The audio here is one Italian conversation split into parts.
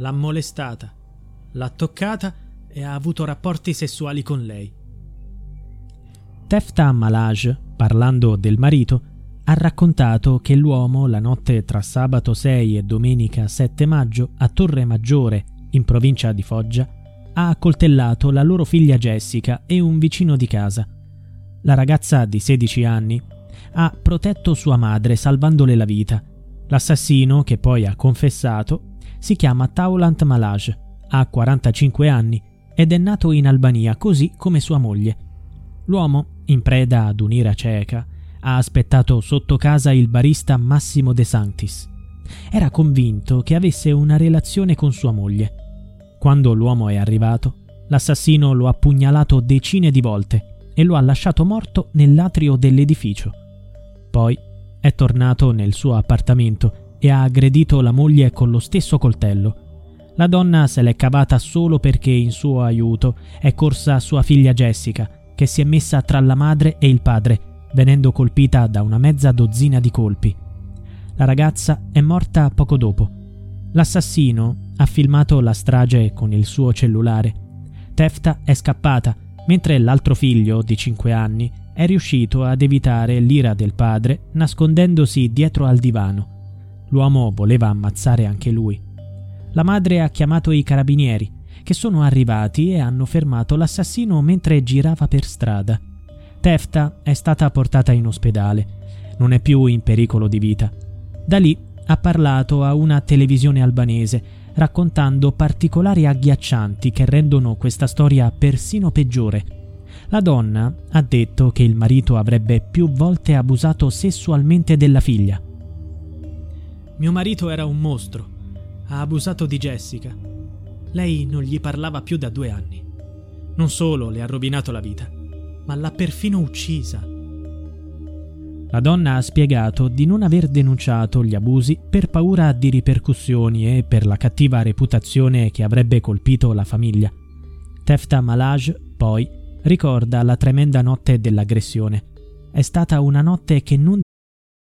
L'ha molestata, l'ha toccata e ha avuto rapporti sessuali con lei. Tefta Malaj, parlando del marito, ha raccontato che l'uomo la notte tra sabato 6 e domenica 7 maggio a Torre Maggiore, in provincia di Foggia, ha accoltellato la loro figlia Jessica e un vicino di casa. La ragazza di 16 anni ha protetto sua madre salvandole la vita. L'assassino, che poi ha confessato, si chiama Taulant Malaj, ha 45 anni ed è nato in Albania così come sua moglie. L'uomo, in preda ad un'ira cieca, ha aspettato sotto casa il barista Massimo De Sanctis. Era convinto che avesse una relazione con sua moglie. Quando l'uomo è arrivato, l'assassino lo ha pugnalato decine di volte e lo ha lasciato morto nell'atrio dell'edificio. Poi è tornato nel suo appartamento e ha aggredito la moglie con lo stesso coltello. La donna se l'è cavata solo perché in suo aiuto è corsa sua figlia Jessica, che si è messa tra la madre e il padre venendo colpita da una mezza dozzina di colpi. La ragazza è morta poco dopo. L'assassino ha filmato la strage con il suo cellulare. Tefta è scappata, mentre l'altro figlio, di 5 anni, è riuscito ad evitare l'ira del padre nascondendosi dietro al divano. L'uomo voleva ammazzare anche lui. La madre ha chiamato i carabinieri, che sono arrivati e hanno fermato l'assassino mentre girava per strada. Tefta è stata portata in ospedale. Non è più in pericolo di vita. Da lì ha parlato a una televisione albanese, raccontando particolari agghiaccianti che rendono questa storia persino peggiore. La donna ha detto che il marito avrebbe più volte abusato sessualmente della figlia. Mio marito era un mostro. Ha abusato di Jessica. Lei non gli parlava più da due anni. Non solo le ha rovinato la vita, ma l'ha perfino uccisa. La donna ha spiegato di non aver denunciato gli abusi per paura di ripercussioni e per la cattiva reputazione che avrebbe colpito la famiglia. Tefta Malaj, poi, ricorda la tremenda notte dell'aggressione. È stata una notte che non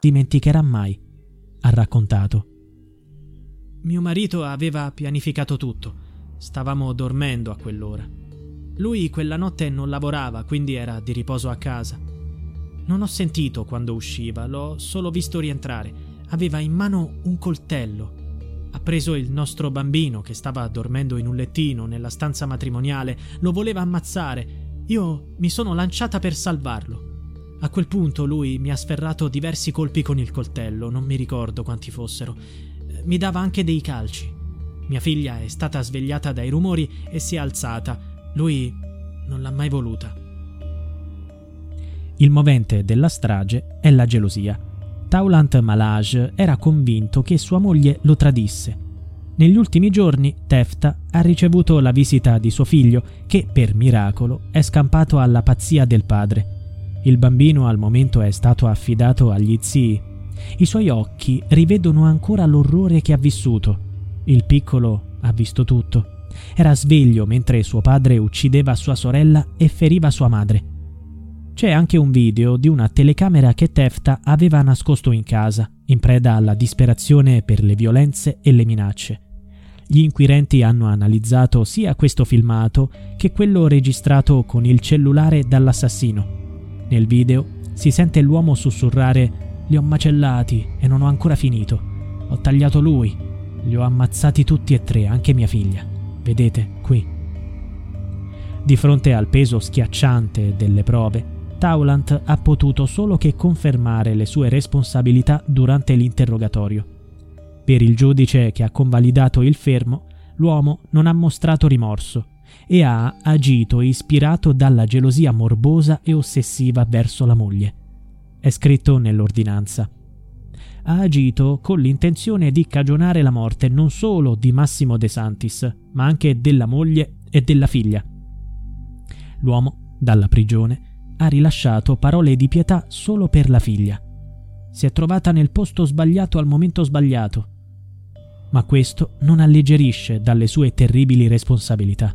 Dimenticherà mai, ha raccontato. Mio marito aveva pianificato tutto. Stavamo dormendo a quell'ora. Lui quella notte non lavorava, quindi era di riposo a casa. Non ho sentito quando usciva, l'ho solo visto rientrare. Aveva in mano un coltello. Ha preso il nostro bambino che stava dormendo in un lettino nella stanza matrimoniale, lo voleva ammazzare. Io mi sono lanciata per salvarlo. A quel punto lui mi ha sferrato diversi colpi con il coltello, non mi ricordo quanti fossero. Mi dava anche dei calci. Mia figlia è stata svegliata dai rumori e si è alzata. Lui non l'ha mai voluta. Il movente della strage è la gelosia. Taulant Malage era convinto che sua moglie lo tradisse. Negli ultimi giorni Tefta ha ricevuto la visita di suo figlio che, per miracolo, è scampato alla pazzia del padre. Il bambino al momento è stato affidato agli zii. I suoi occhi rivedono ancora l'orrore che ha vissuto. Il piccolo ha visto tutto. Era sveglio mentre suo padre uccideva sua sorella e feriva sua madre. C'è anche un video di una telecamera che Tefta aveva nascosto in casa, in preda alla disperazione per le violenze e le minacce. Gli inquirenti hanno analizzato sia questo filmato che quello registrato con il cellulare dall'assassino. Nel video si sente l'uomo sussurrare li ho macellati e non ho ancora finito. Ho tagliato lui. Li ho ammazzati tutti e tre, anche mia figlia. Vedete, qui. Di fronte al peso schiacciante delle prove, Taulant ha potuto solo che confermare le sue responsabilità durante l'interrogatorio. Per il giudice che ha convalidato il fermo, l'uomo non ha mostrato rimorso e ha agito ispirato dalla gelosia morbosa e ossessiva verso la moglie. È scritto nell'ordinanza. Ha agito con l'intenzione di cagionare la morte non solo di Massimo De Santis, ma anche della moglie e della figlia. L'uomo, dalla prigione, ha rilasciato parole di pietà solo per la figlia. Si è trovata nel posto sbagliato al momento sbagliato. Ma questo non alleggerisce dalle sue terribili responsabilità.